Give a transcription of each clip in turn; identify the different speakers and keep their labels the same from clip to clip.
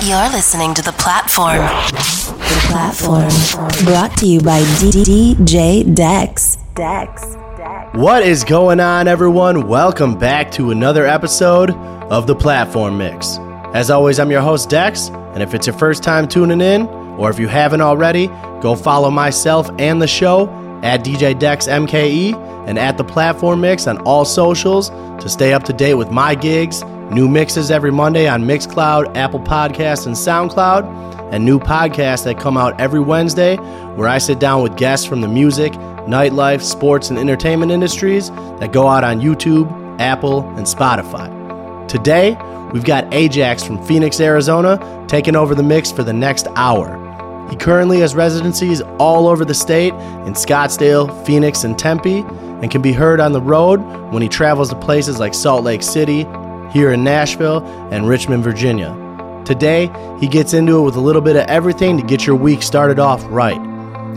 Speaker 1: You're listening to The Platform.
Speaker 2: The Platform. Brought to you by DJ Dex. Dex.
Speaker 3: What is going on, everyone? Welcome back to another episode of The Platform Mix. As always, I'm your host, Dex, and if it's your first time tuning in, or if you haven't already, go follow myself and the show at DJ Dex MKE and at The Platform Mix on all socials to stay up to date with my gigs, new mixes every Monday on Mixcloud, Apple Podcasts, and SoundCloud, and new podcasts that come out every Wednesday where I sit down with guests from the music, nightlife, sports, and entertainment industries that go out on YouTube, Apple, and Spotify. Today, we've got AJaxx from Phoenix, Arizona, taking over the mix for the next hour. He currently has residencies all over the state in Scottsdale, Phoenix, and Tempe, and can be heard on the road when he travels to places like Salt Lake City, here in Nashville, and Richmond, Virginia. Today, he gets into it with a little bit of everything to get your week started off right.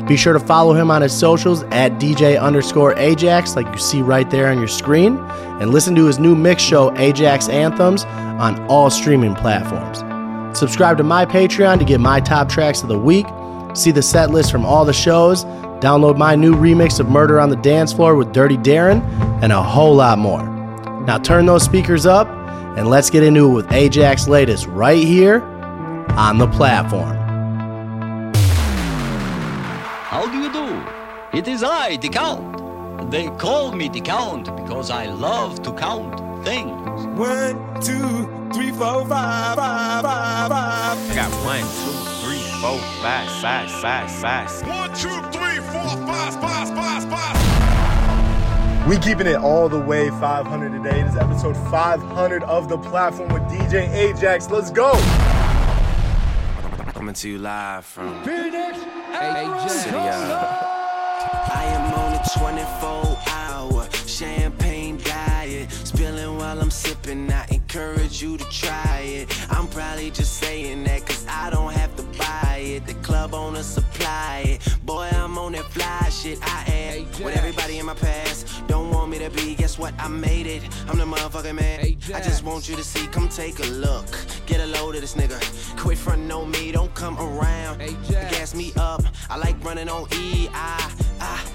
Speaker 3: Be sure to follow him on his socials at DJ underscore AJaxx, like you see right there on your screen, and listen to his new mix show, AJaxx Anthems, on all streaming platforms. Subscribe to my Patreon to get my top tracks of the week, see the set list from all the shows, download my new remix of Murder on the Dance Floor with Dirty Darren, and a whole lot more. Now turn those speakers up, and let's get into it with AJaxx latest right here on the platform.
Speaker 4: How do you do? It is I, the Count. They call me the Count because I love to count things.
Speaker 5: One, two, three, four, five, five, five, five.
Speaker 6: I got one, two, three, four, five, five, five, five.
Speaker 5: One, two, three, four, five, five, five, five.
Speaker 7: We keeping it all the way 500 today. It is episode 500 of the platform with DJ AJaxx. Let's go.
Speaker 6: Coming to you live from
Speaker 5: Phoenix,
Speaker 6: City.
Speaker 8: I am on a 24 hour champagne diet. Spilling while I'm sipping. I encourage you to try it. I'm probably just saying that cause I don't have to buy it. The club owner supply it. Boy, I'm on that fly shit. I am with everybody in my past. Don't want me to be. Guess what? I made it. I'm the motherfucking man. I just want you to see. Come take a look. Get a load of this nigga. Quit frontin' on me. Don't come around. Gas me up. I like running on E. I, I.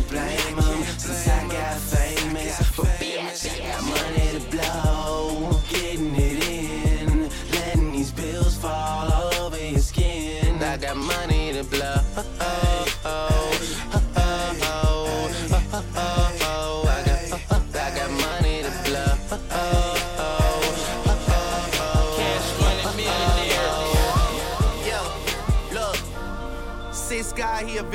Speaker 8: can't blame them since I got famous. But bitch, I got money to blow,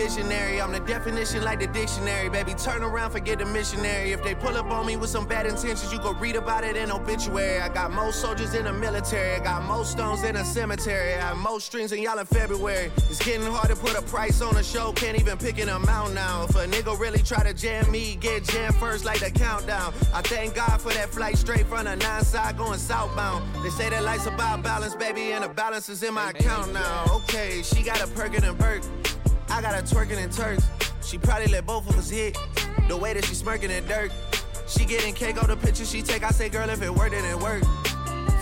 Speaker 8: visionary. I'm the definition like the dictionary. Baby, turn around, forget the missionary. If they pull up on me with some bad intentions, you go read about it in obituary. I got most soldiers in the military. I got most stones in a cemetery. I have most strings in y'all in February. It's getting hard to put a price on a show. Can't even pick an amount now. If a nigga really try to jam me, get jammed first like the countdown. I thank God for that flight straight from the nine side going southbound. They say that life's about balance, baby, and the balance is in my account now. Okay, she got a perkin' and perk. I got her twerking in Turks. She probably let both of us hit. The way that she smirking in dirt. She getting cake on the picture she take. I say, girl, if it worked, it worked.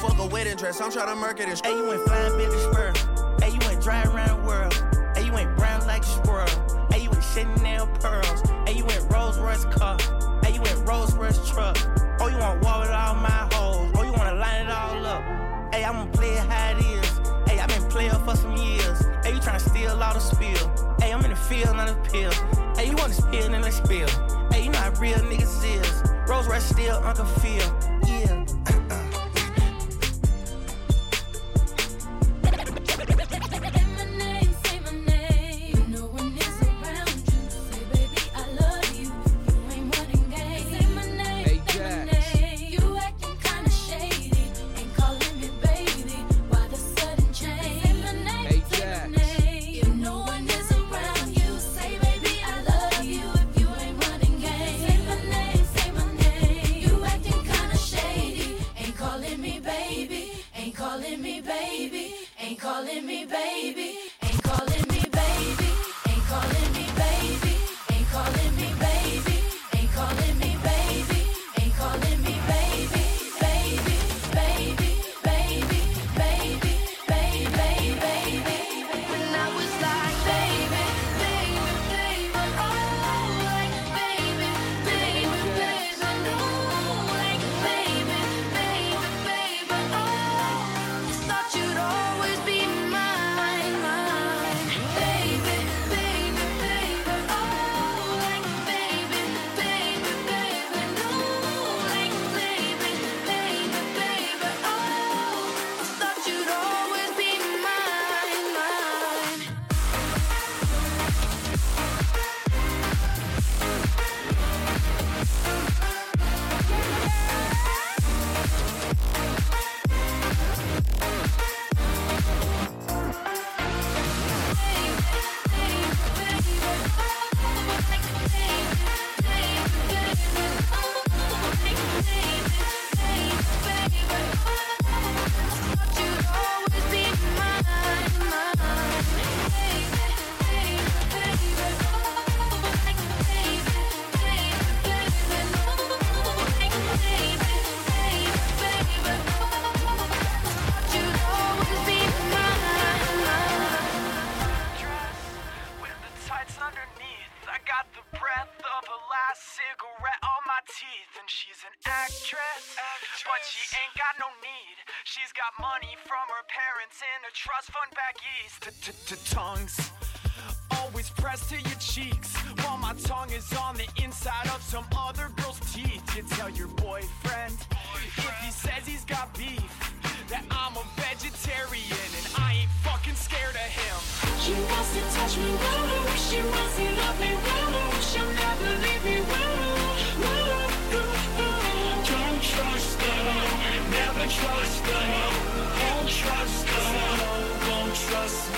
Speaker 8: Fuck a wedding dress. I'm trying to murk it
Speaker 9: Hey, you ain't flying bitch spur. Hey, you ain't dry around the world. Hey, you ain't brown like a squirrel. Hey, you ain't Chanel pearls. Hey, you ain't Rolls Royce car. Hey, you ain't Rolls Royce truck. Oh, you want war with all my hoes. Oh, you wanna line it all up. Hey, I'ma play it how it is. Hey, I've been playing for some years. Hey, you tryna steal all the spill. Field, not a pill. Hey, you want to spill, then let's spill. Hey, you know how real niggas is. Rolls Royce still, Uncle Phil.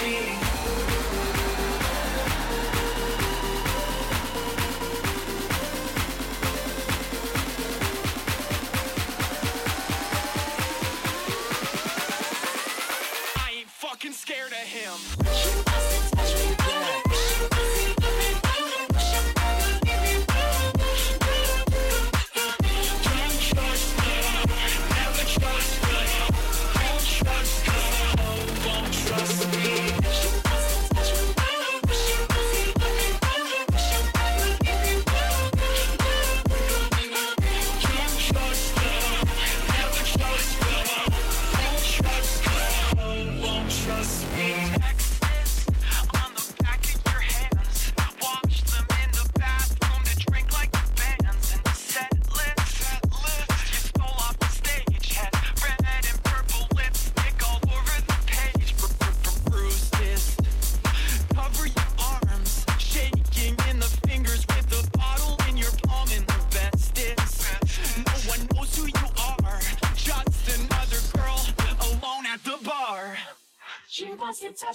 Speaker 10: feeling.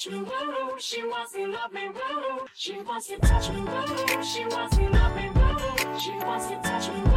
Speaker 10: touch me, woo. She wants to love me, woo. She wants to touch me, woo. She wants to love me, woo. She wants to touch me.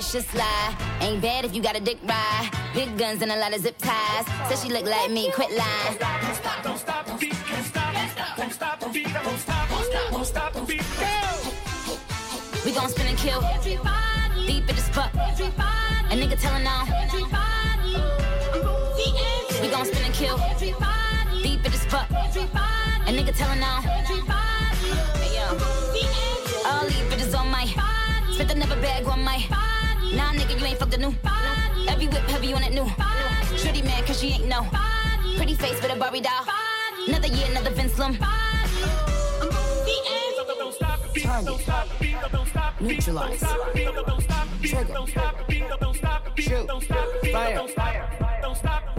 Speaker 10: You
Speaker 11: slide. Ain't bad if you got a dick ride. Big guns and a lot of zip ties. Said she look like me, quit lying.
Speaker 12: Don't stop, don't stop don't stop, won't stop the beat, won't stop, won't stop, won't stop.
Speaker 11: We gon' spin and kill. Deep in the spot. A nigga telling on. We gon' spin and kill. Deep in the spot. A nigga telling on. Hey yo. All these bitches on my. Spent another bag on my. Nah, nigga, you ain't fucked a new. Body. Every whip heavy on that new. Body. Pretty mad cause she ain't no. Body. Pretty face with a Barbie doll. Body. Another year, another Vince Slim.
Speaker 12: Target.
Speaker 11: Neutralize.
Speaker 12: Trigger. Shoot.
Speaker 11: Fire. Fire.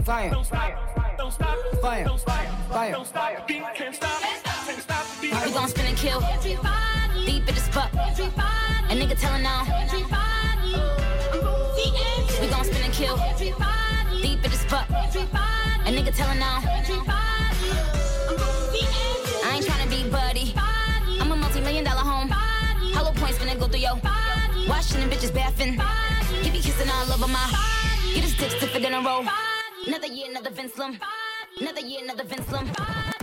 Speaker 11: Fire. Fire.
Speaker 12: Fire.
Speaker 11: We gon' spin and kill. Deep in this fuck. A nigga telling on. We gon' spin and kill. Deep in the spot. A nigga telling on. I ain't tryna be buddy. I'm a multi-million dollar home. Hollow points finna go through yo. Washing them bitches bathing. Give you kissing all over my. Get his dick stiffer than a roll. Another year, another Vince Slim. Another year, another Vince Slim.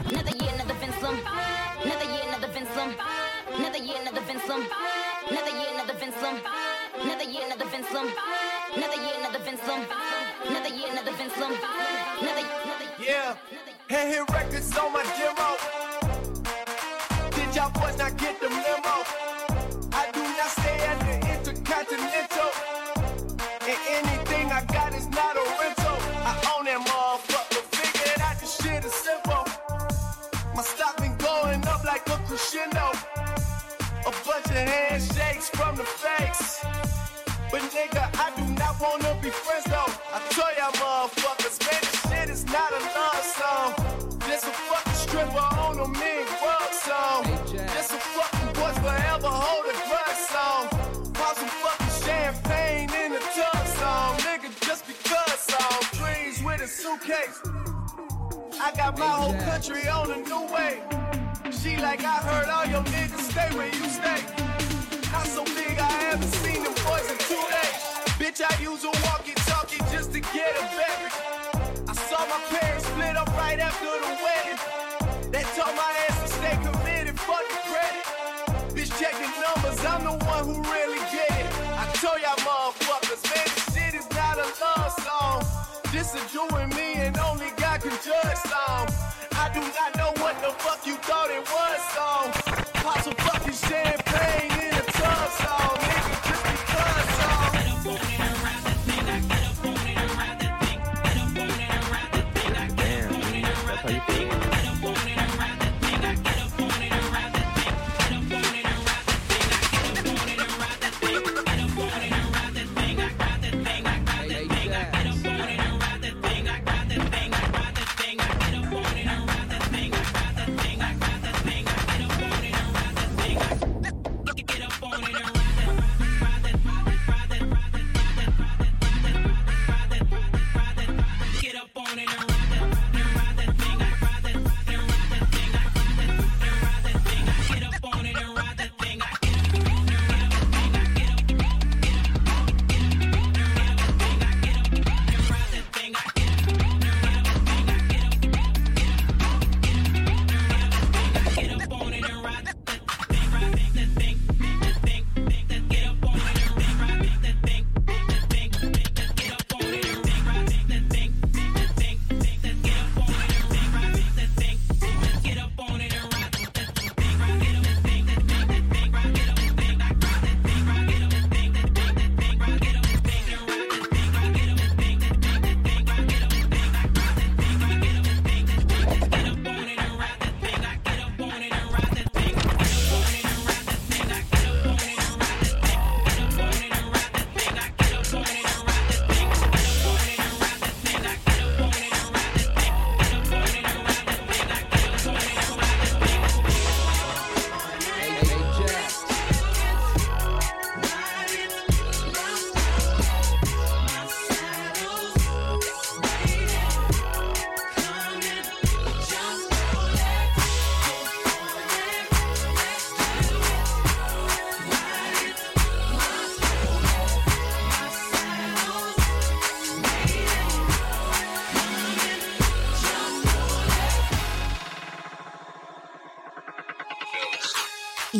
Speaker 11: Another year, another Vince Slim. Another year, another Vince Slim. Another year, another Vince Slim. Another year, another Vince Slim. Another year, another Vince Slim. Another year, another Vince Slim. Another year, another Vince Slim. Another, another.
Speaker 13: Yeah, and hit records on my demo. Did y'all boys not get the memo? I do not stay at the Intercontinental. And anything I got is not a rental. I own that motherfucker. Figured out this shit is simple. My stock been going up like a crescendo. A bunch of handshakes from the fakes. But nigga, I do not wanna be friends though. I tell y'all motherfuckers, man, this shit is not a love song. This a fucking stripper on a mid rug song. This a fucking boys forever hold a grudge song. Pop some fucking champagne in the tub song. Nigga, just because song. Dreams with a suitcase. I got my whole country on a new way. She like, I heard all your niggas stay where you stay. Not so big, I haven't seen them boys in two days. Bitch, I use a walkie-talkie just to get a beverage. I saw my parents split up right after the wedding. They told my ass to stay committed, fuck the credit. Bitch, check the numbers, I'm the one who really get it. I told y'all motherfuckers, man, this shit is not a love song. This a you and me and only God can judge song. I do not know what the fuck you thought it was song. Pop some fucking champagne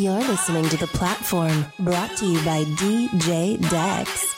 Speaker 2: You're listening to The Platform, brought to you by DJ Dex.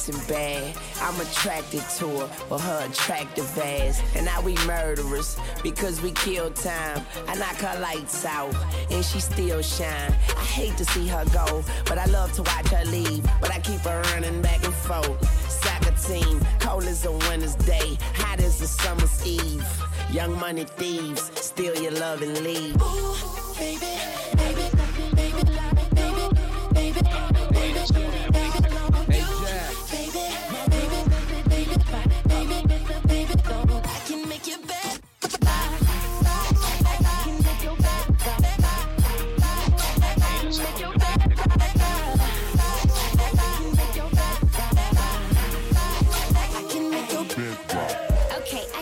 Speaker 14: Jackson bad. I'm attracted to her for her attractive ass. And now we murderers because we kill time. I knock her lights out and she still shine. I hate to see her go, but I love to watch her leave. But I keep her running back and forth. Soccer team, cold as a winter's day, hot as a summer's eve. Young money thieves, steal your love and leave.
Speaker 10: I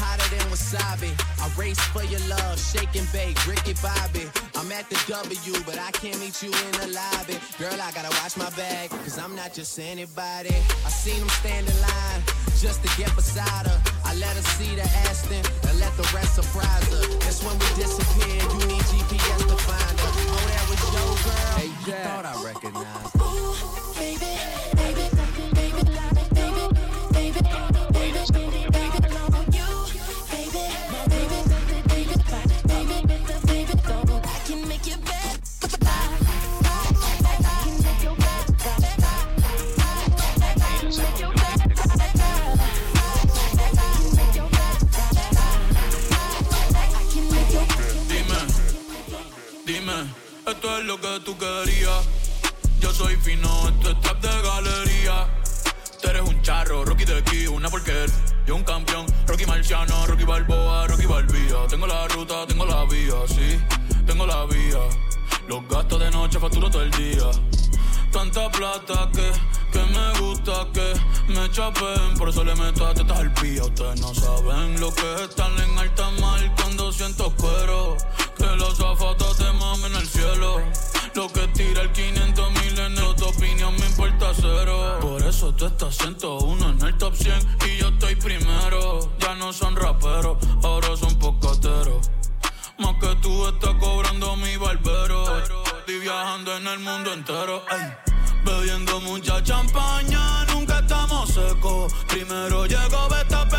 Speaker 8: hotter than wasabi. I race for your love, shake and bake, Ricky Bobby. I'm at the W, but I can't meet you in the lobby. Girl, I gotta watch my bag, cause I'm not just anybody. I seen him stand in line just to get beside her. I let her see the Aston and let the rest surprise her. That's when we disappeared. You need GPS to find her. Oh, that was your girl. Hey, I thought I recognized.
Speaker 10: I
Speaker 15: esto es lo que tú querías. Yo soy fino, esto es trap de galería. Tú eres un charro, Rocky de aquí, una porquería. Yo un campeón, Rocky Marciano, Rocky Balboa, Rocky Balbía. Tengo la ruta, tengo la vía, sí, tengo la vía. Los gastos de noche facturo todo el día. Tanta plata que, que me gusta que me chapen. Por eso le meto a tetas al pía. Ustedes no saben lo que es en alta mar cuando siento cuero. Que los zapatos te mamen al cielo. Lo que tira el 500 mil en el tu opinión me importa cero. Por eso tú estás 101 en el top 100 y yo estoy primero. Ya no son raperos, ahora son pocateros. Más que tú estás cobrando mi barbero. Estoy viajando en el mundo entero. Bebiendo mucha champaña, nunca estamos secos. Primero llegó Betapen,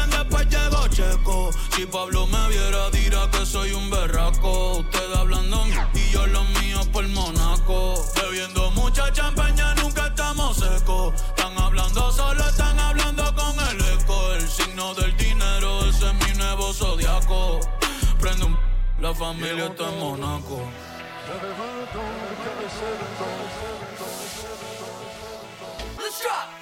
Speaker 15: después llegó Checo. Si Pablo me viera, dirá que soy un berraco. Usted hablando y yo los míos por Monaco. Bebiendo mucha champaña, nunca estamos secos. Están hablando solo, están hablando con el eco. El signo del dinero, ese es mi nuevo zodiaco. Prende un la familia está en Monaco.
Speaker 10: Let's drop.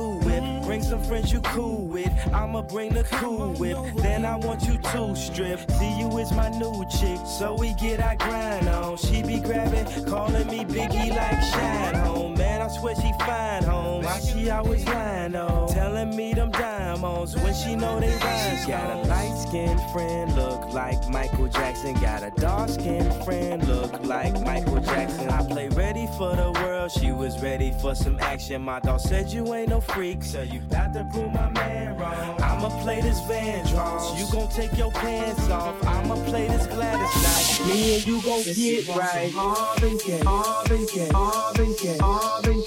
Speaker 16: some friends you cool with. I'ma bring the cool whip. Then I want you to strip. See you is my new chick. So we get our grind on. She be grabbing, calling me Biggie like Shine Home. Man, I swear she fine home. Why she always lying on? Telling me them diamonds when she know they rhyme. Got a light skinned friend, look like Michael Jackson. Got a dark skinned friend, look like Michael Jackson. I play ready for the world. She was ready for some action. My dog said you ain't no freak, so you got to prove my man wrong. I'ma play this Van Vandross. You gon' take your pants off. I'ma play this Gladys Knight. Me and you gon' get right. Gaye, Marvin Gaye, Marvin Gaye, Marvin Gaye, Marvin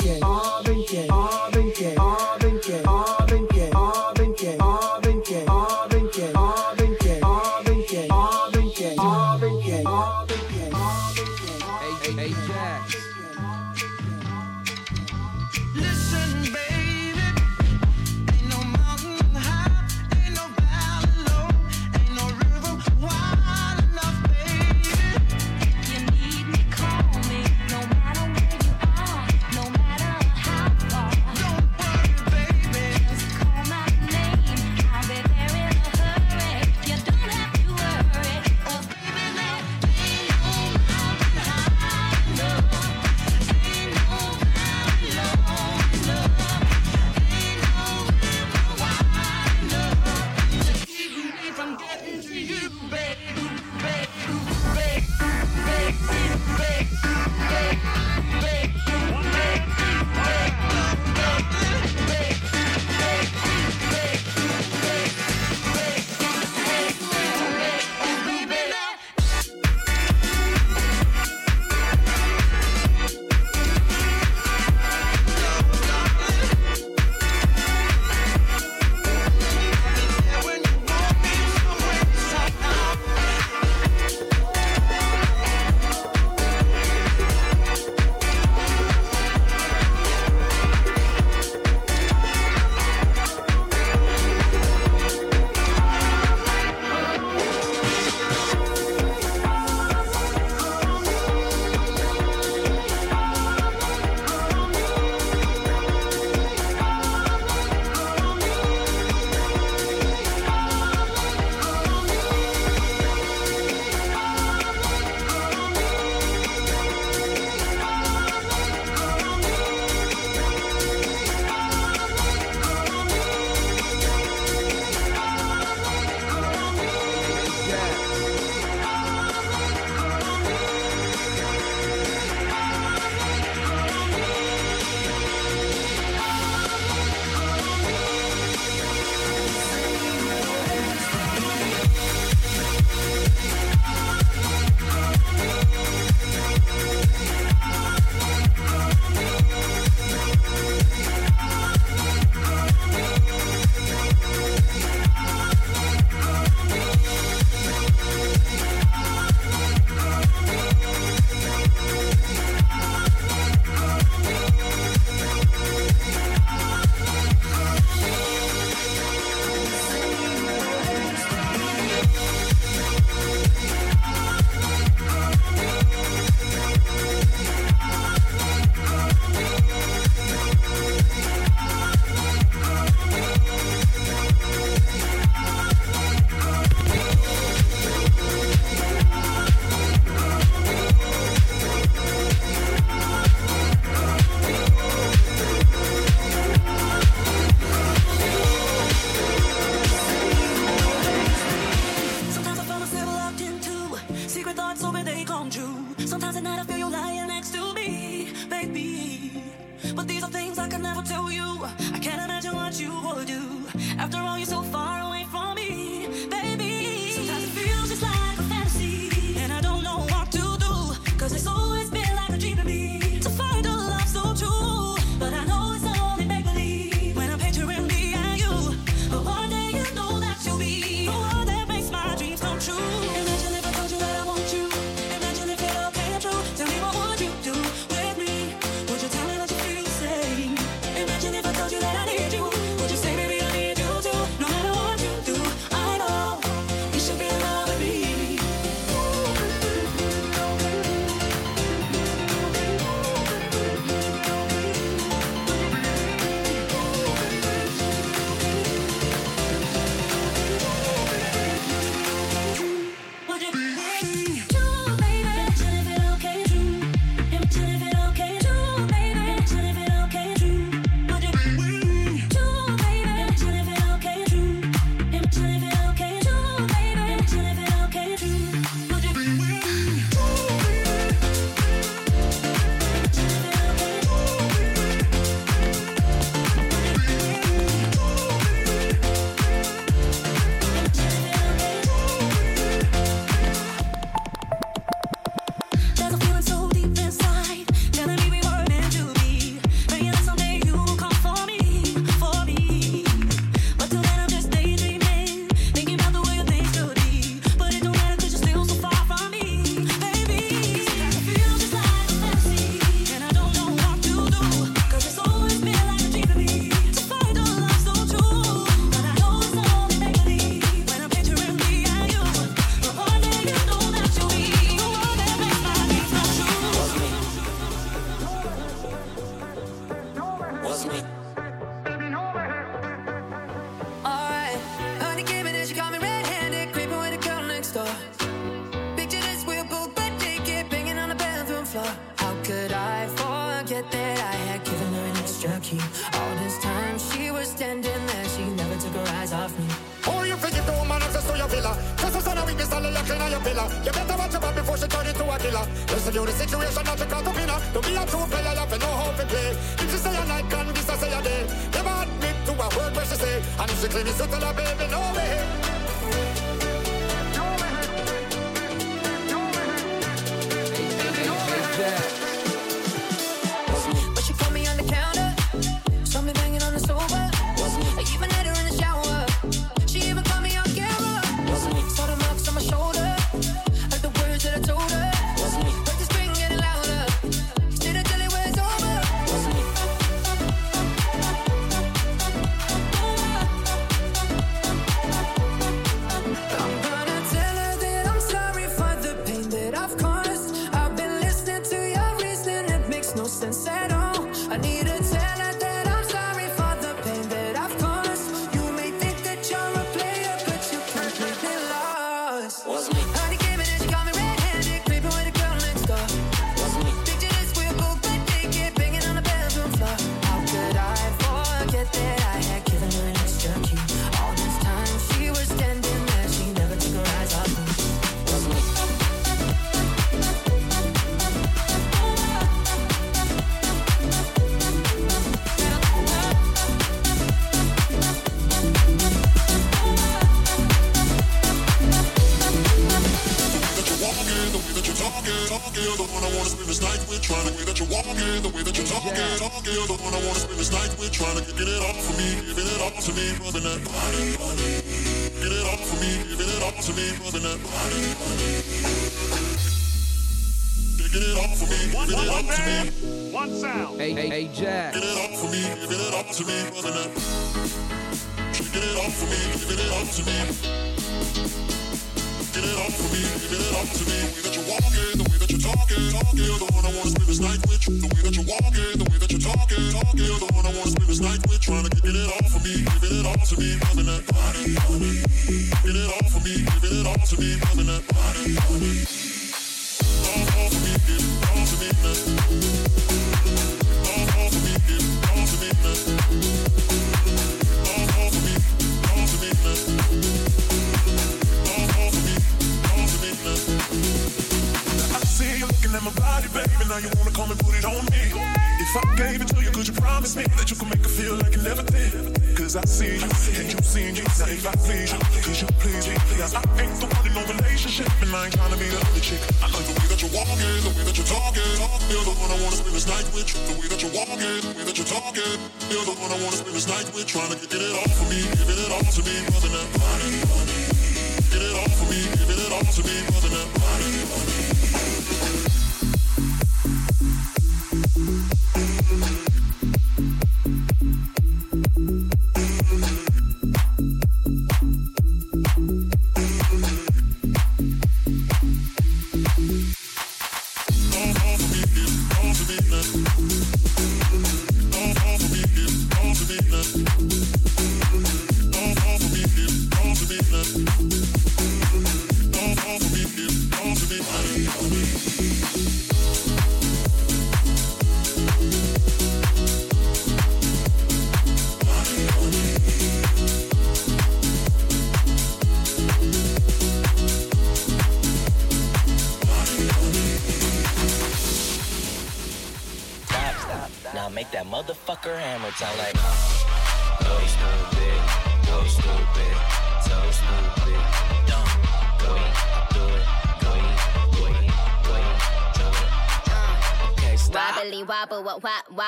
Speaker 17: this. Trying to get it all for me, giving it all to me,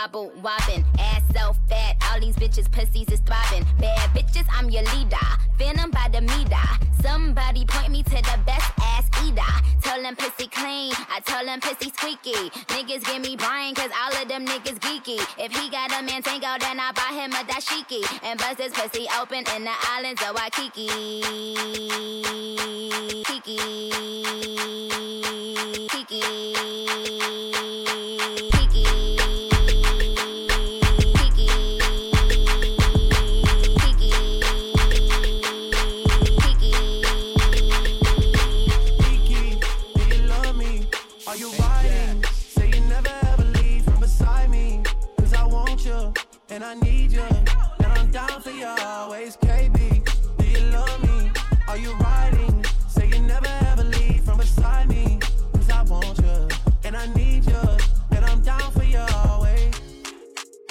Speaker 11: wobble, wobbin'. Ass so fat, all these bitches pussies is throbbing. Bad bitches, I'm your leader. Venom by the meter. Somebody point me to the best ass eater. Tell them pussy clean, I tell them pussy squeaky. Niggas give me Brian, cause all of them niggas geeky. If he got a man tango, then I buy him a dashiki. And bust his pussy open in the islands of Waikiki. Kiki. Kiki. Kiki.
Speaker 18: I need you. And I'm down for you always,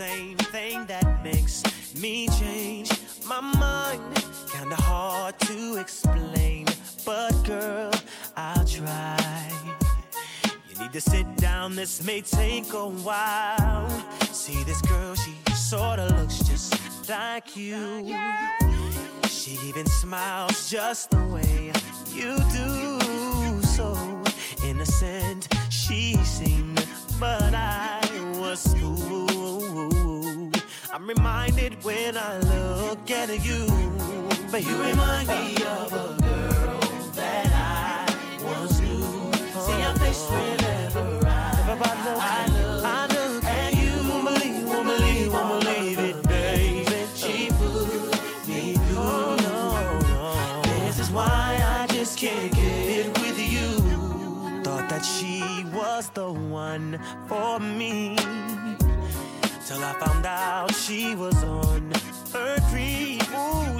Speaker 9: Same thing that makes me change my mind. Kinda hard to explain, but girl, I'll try. You need to sit down, this may take a while. See this girl, she sorta looks just like you. She even smiles just the way you do. So innocent she seemed, but I was fooled. I'm reminded when I look at you, but you remind me of a girl that I once knew. See your face whenever I, I look, I look at you. Won't believe, won't believe, won't believe it, baby. She put me through. This is why I just can't get with you. Thought that she was the one for me. Till I found out she was on her creep. Ooh,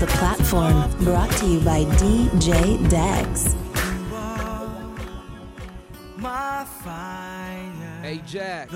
Speaker 9: The
Speaker 2: Platform, brought to you by DJ Dex.
Speaker 19: My fire.
Speaker 20: Hey, Jax.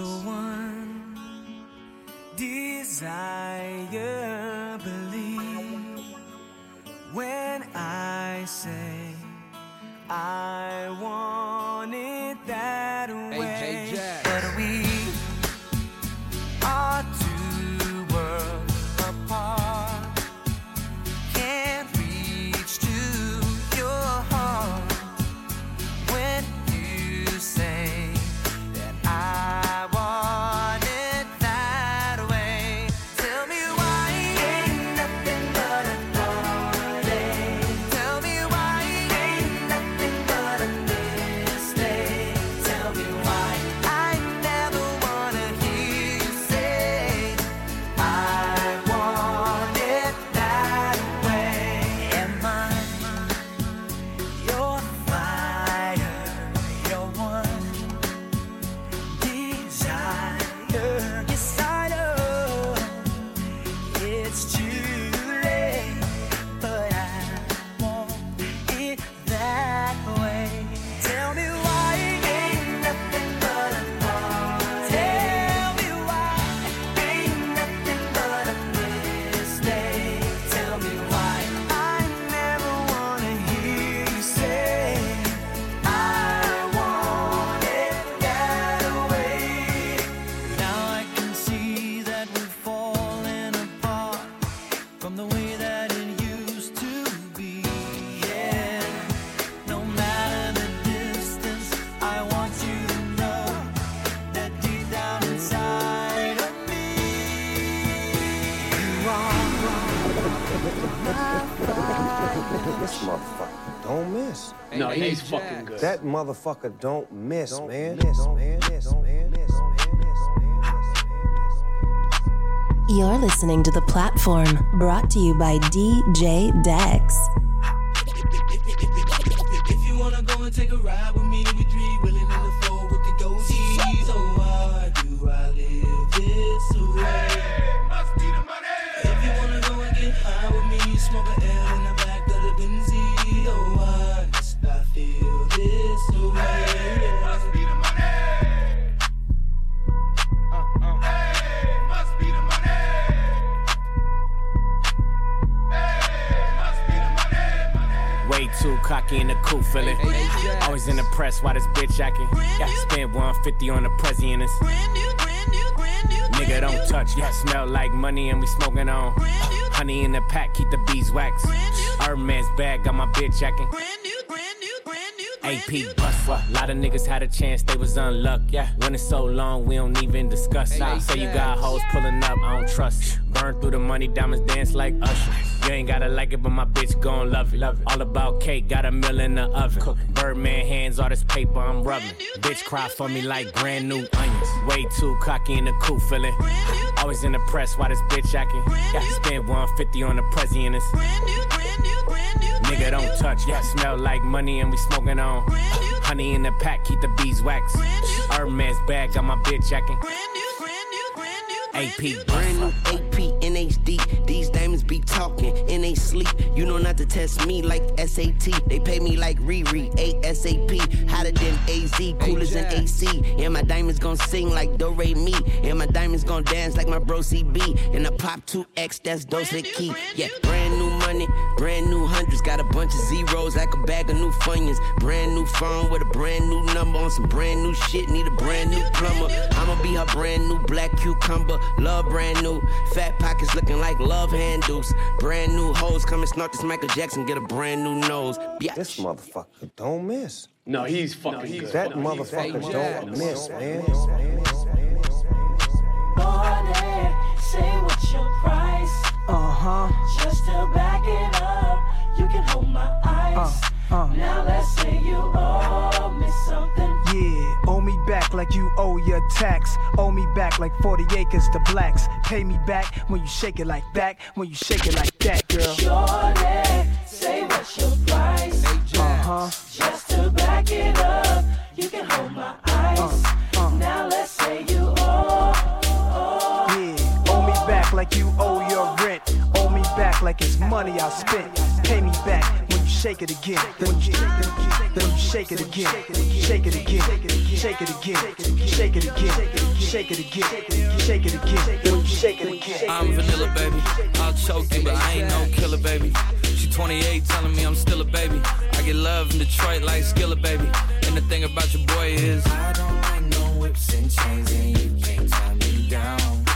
Speaker 19: That
Speaker 21: motherfucker don't miss, man. Miss, man. Miss, man. Miss,
Speaker 2: You're listening to The Platform, brought to you by DJ Dex.
Speaker 22: Pack, keep the beeswax. Hermes bag, got my bitch acting. AP bust A lot of niggas had a chance, they was unlucky. Yeah. When it's so long, we don't even discuss it. Say you got hoes pulling up, I don't trust. Burn through the money, diamonds dance like Usher. You ain't gotta like it, but my bitch gon' love it. Love it. All about cake, got a mill in the oven. Birdman hands, all this paper I'm rubbing. Bitch cry for me like brand new onions. Way too cocky in the cool feeling. Always in the press, why this bitch acting? Got to spend 150 on the president. Nigga don't touch, yeah, smell like money and we smoking on. Honey in the pack, keep the beeswax. Hermes bag, got my bitch acting. AP,
Speaker 23: Brand new AP in HD. These be talking in they sleep. You know not to test me like SAT. They pay me like Riri, ASAP. Hotter than AZ, coolers than AC. And my diamonds gon' sing like Do Re Mi. And my diamonds gon' dance like my bro CB. And I pop 2X, that's Dose Key. Yeah, brand new money, brand new hundreds. Got a bunch of zeros like a bag of new funyuns. Brand new phone with a brand new number on some brand new shit. Need a brand new plumber. I'ma be her brand new black cucumber. Love brand new. Fat pockets looking like love handles. Brand new hoes come and snort this Michael Jackson. Get a brand new nose. Yeah.
Speaker 21: This motherfucker don't miss.
Speaker 24: No, he's fucking good.
Speaker 21: That
Speaker 24: No,
Speaker 21: motherfucker
Speaker 24: fucking
Speaker 21: don't
Speaker 24: good.
Speaker 21: miss, man.
Speaker 25: Money, say what's your price? Uh huh. Just to back it up, you can hold my eyes. Now let's say you owe me something.
Speaker 26: Yeah, owe me back like you owe your tax. Owe me back like 40 acres to blacks. Pay me back when you shake it like that. When you shake it like that, girl.
Speaker 25: Shorty, say what's your price?
Speaker 26: Uh huh.
Speaker 25: Just to back it up, you can hold my eyes. Now let's say you owe.
Speaker 26: Yeah, owe me back like you owe your rent. Back like it's money I spent. Pay me back when you shake it again. Then you, then you shake it again. Shake it again. Shake it again. Shake it again. Shake it again. Shake it again. Then you shake it again.
Speaker 27: I'm vanilla, baby. I'll choke you, but I ain't no killer, baby. She 28, telling me I'm still a baby. I get love in Detroit like Skilla, baby. And the thing about your boy is I don't like no whips and chains, and you can't tie me down.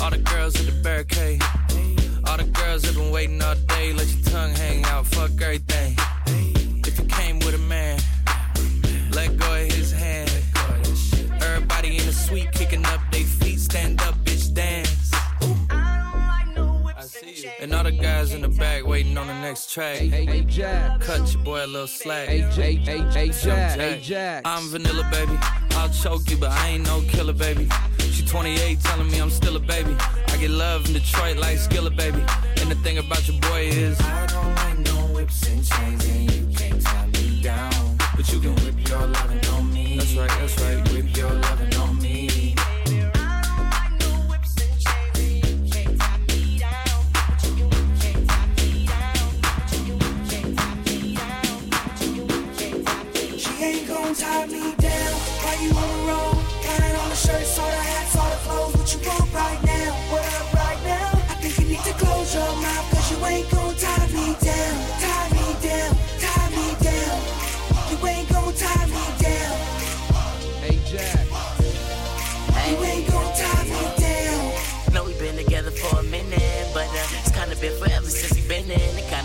Speaker 27: All the girls at the barricade. All the girls have been waiting all day. Let your tongue hang out, fuck everything. If you came with a man, let go of his hand. Everybody in the suite kicking up their And all the guys in the back waiting on the next track.
Speaker 28: Hey, Jack.
Speaker 27: Cut your boy a little slack.
Speaker 28: Hey, J- hey, hey,
Speaker 27: Young
Speaker 28: Jack. Hey, Jack.
Speaker 27: I'm vanilla, baby. I'll choke you, but I ain't no killer, baby. She 28, telling me I'm still a baby. I get love in Detroit like Skilla, baby. And the thing about your boy is I don't like no whips and chains, and you can't tie me down. But you can whip your lovin' on me. That's right, that's right. Whip your lovin'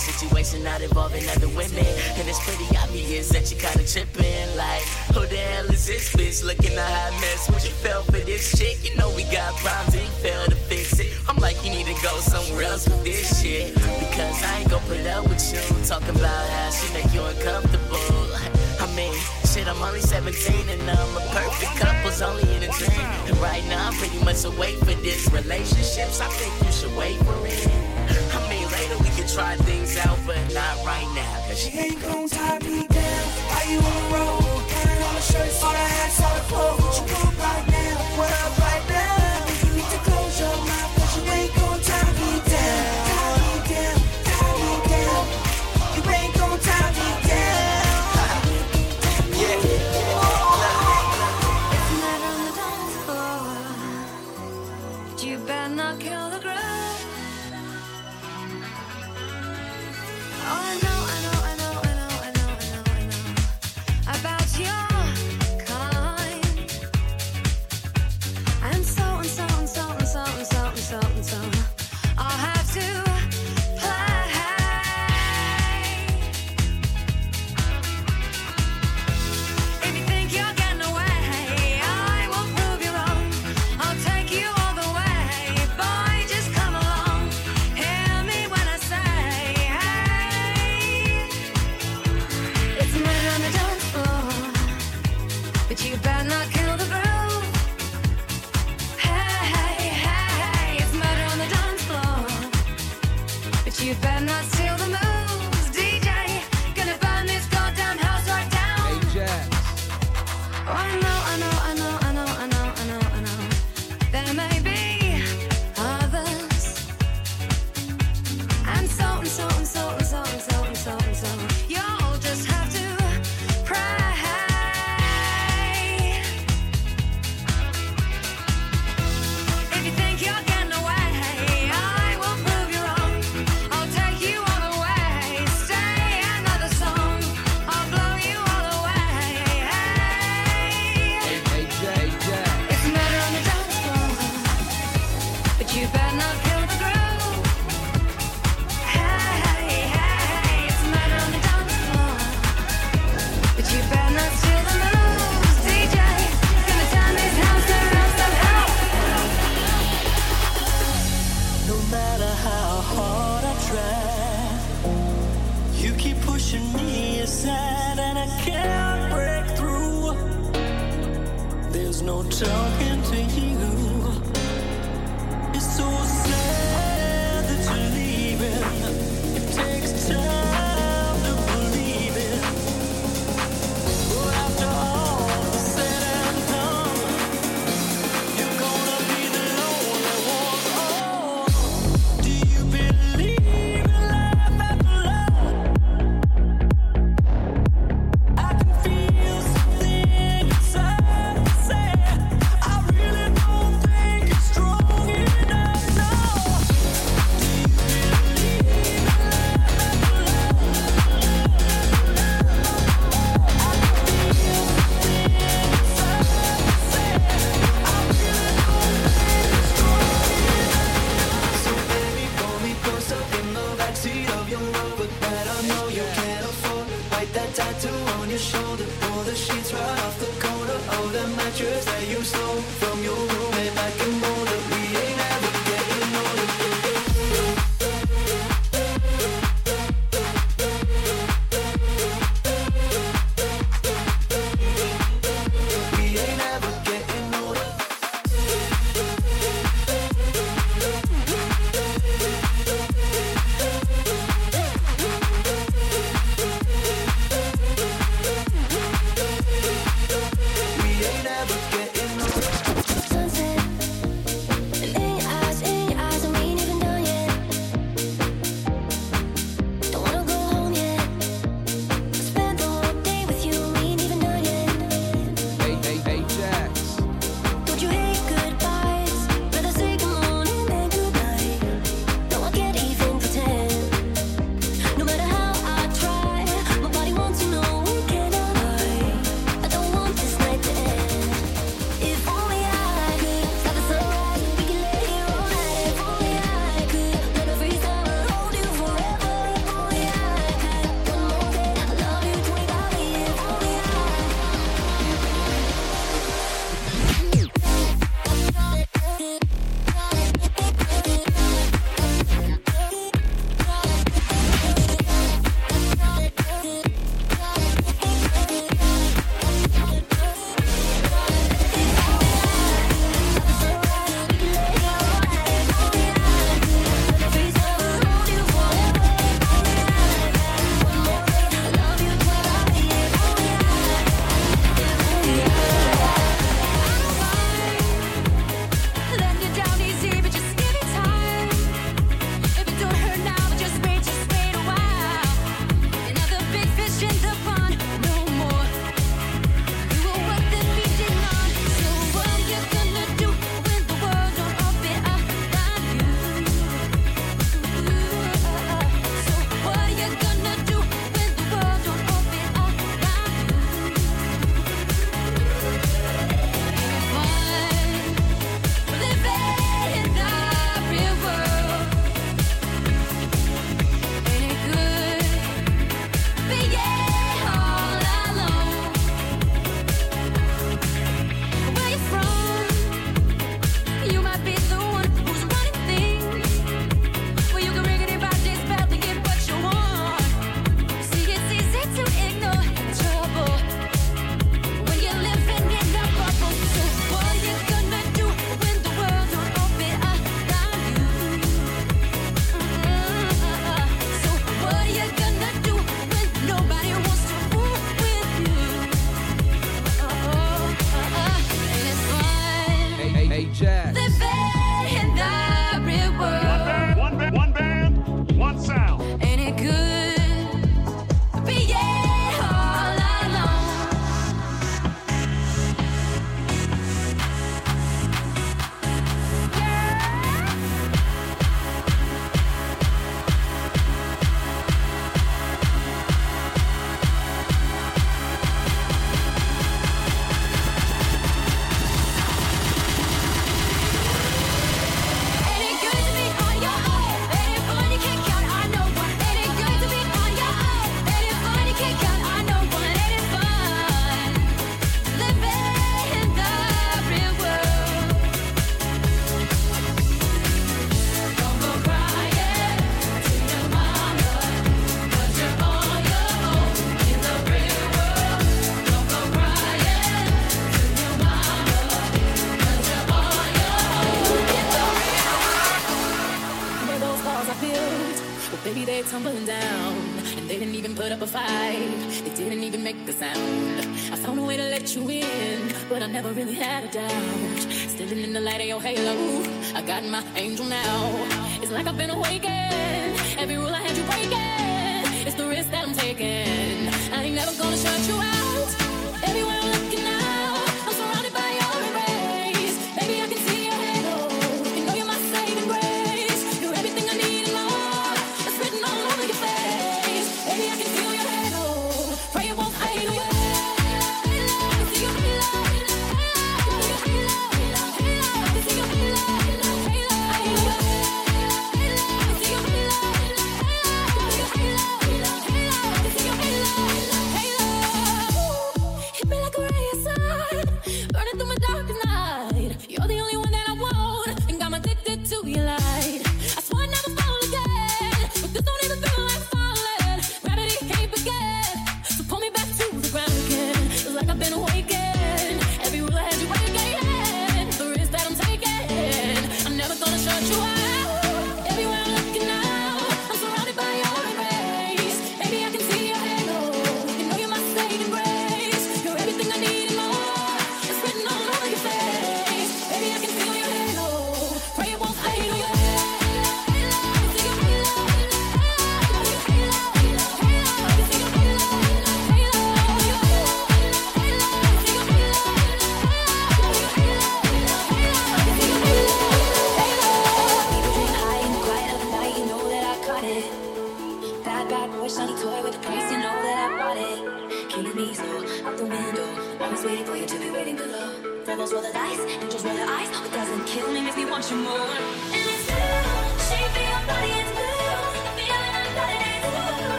Speaker 29: situation not involving other women. And it's pretty obvious that you kinda tripping, like, who the hell is this bitch looking a hot mess? What you fell for this chick? You know we got problems and you failed to fix it. I'm like, you need to go somewhere else with this shit, because I ain't gon' put up with you talking about how she make you uncomfortable. I mean, shit, I'm only 17 and I'm a perfect couple's only in a dream. And right now, I'm pretty much away for this relationships. I think you should wait for it. Try things out, but not right now. Cause
Speaker 19: She ain't gon' tie me down. Why you on the road? It on the shirts, all the hats, all the clothes. What you want right now? What up right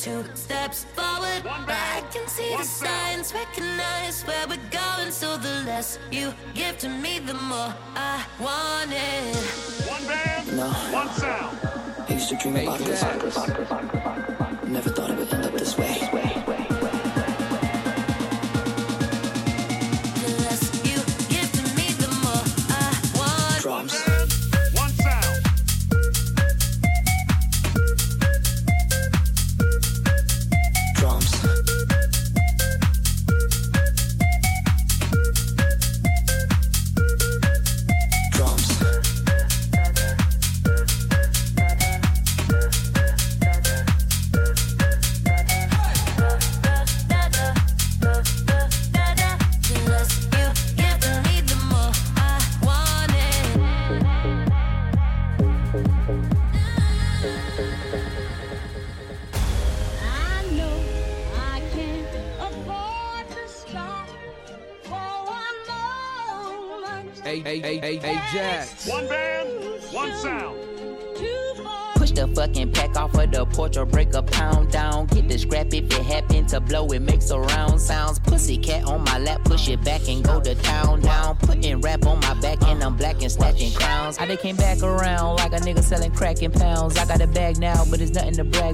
Speaker 10: two steps forward. I can see the signs, recognize where we're going. So the less you give to me, the more I want it.
Speaker 17: One band,
Speaker 10: no.
Speaker 17: one sound.
Speaker 10: Used to dream about this.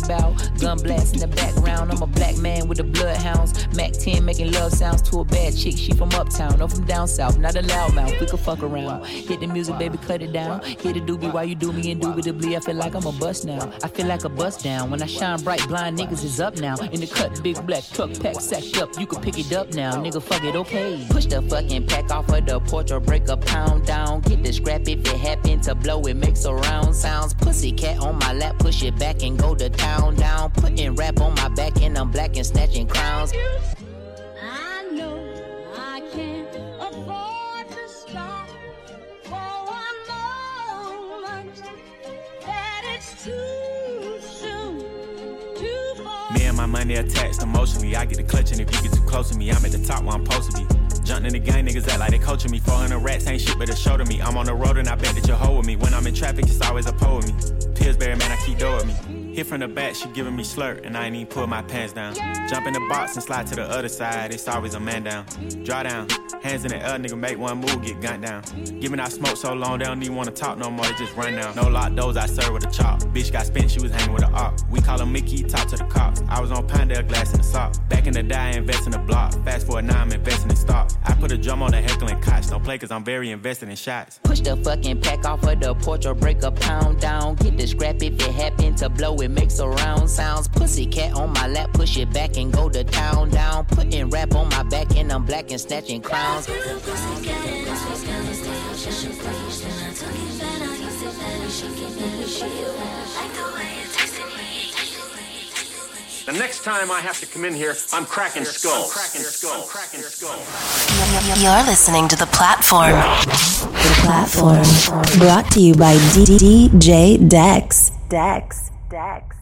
Speaker 30: about. Gun blast in the background. I'm a black man with a bloodhound. Sounds to a bad chick. She from uptown or from down south. Not a loudmouth, we could fuck around. Hit the music, baby, cut it down. Hit the doobie while you do me indubitably. I feel like I'm a bust now. I feel like a bust down. When I shine bright, blind niggas is up now. In the cut, big black truck pack sacked up. You can pick it up now, nigga, fuck it, okay. Push the fucking pack off of the porch or break a pound down. Get the scrap if it happen to blow, it makes a round sounds. Pussy cat on my lap, push it back and go to town down. Putting rap on my back and I'm black and snatching crowns.
Speaker 6: My money attached emotionally. I get the clutch, and if you get too close to me, I'm at the top where I'm supposed to be. Jumping in the gang, niggas act like they coaching me. 400 rats ain't shit but a show to me. I'm on the road and I bet that you're hoe with me. When I'm in traffic, it's always a pole with me. Pillsbury, man, I keep with me. Hit from the back, she giving me slurp, and I ain't even pull my pants down. Jump in the box and slide to the other side, it's always a man down. Draw down, hands in the air, nigga, make one move, get gunned down. Giving out smoke so long, they don't even wanna talk no more, they just run down. No lock doors, I serve with a chop. Bitch got spent, she was hanging with a op. We call her Mickey, talk to the cops. I was on Pinedale, glass in the sock. Back in the day, I invest in the block. Fast forward now, I'm investing in stocks. I put a drum on the heckling cots. Don't play cause I'm very invested in shots.
Speaker 30: Push the fucking pack off of the porch or break a pound down. Get the scrap if it happen to blow, it makes a round sounds. Pussy cat on my lap, push it back and go to town down. Putting rap on my back and I'm black and snatching crowns.
Speaker 31: The next time I have to come in here, I'm cracking skulls. Cracking skulls. Cracking skulls.
Speaker 2: You're listening to The Platform. The Platform. Brought to you by DJ Dex. Dex. Dex.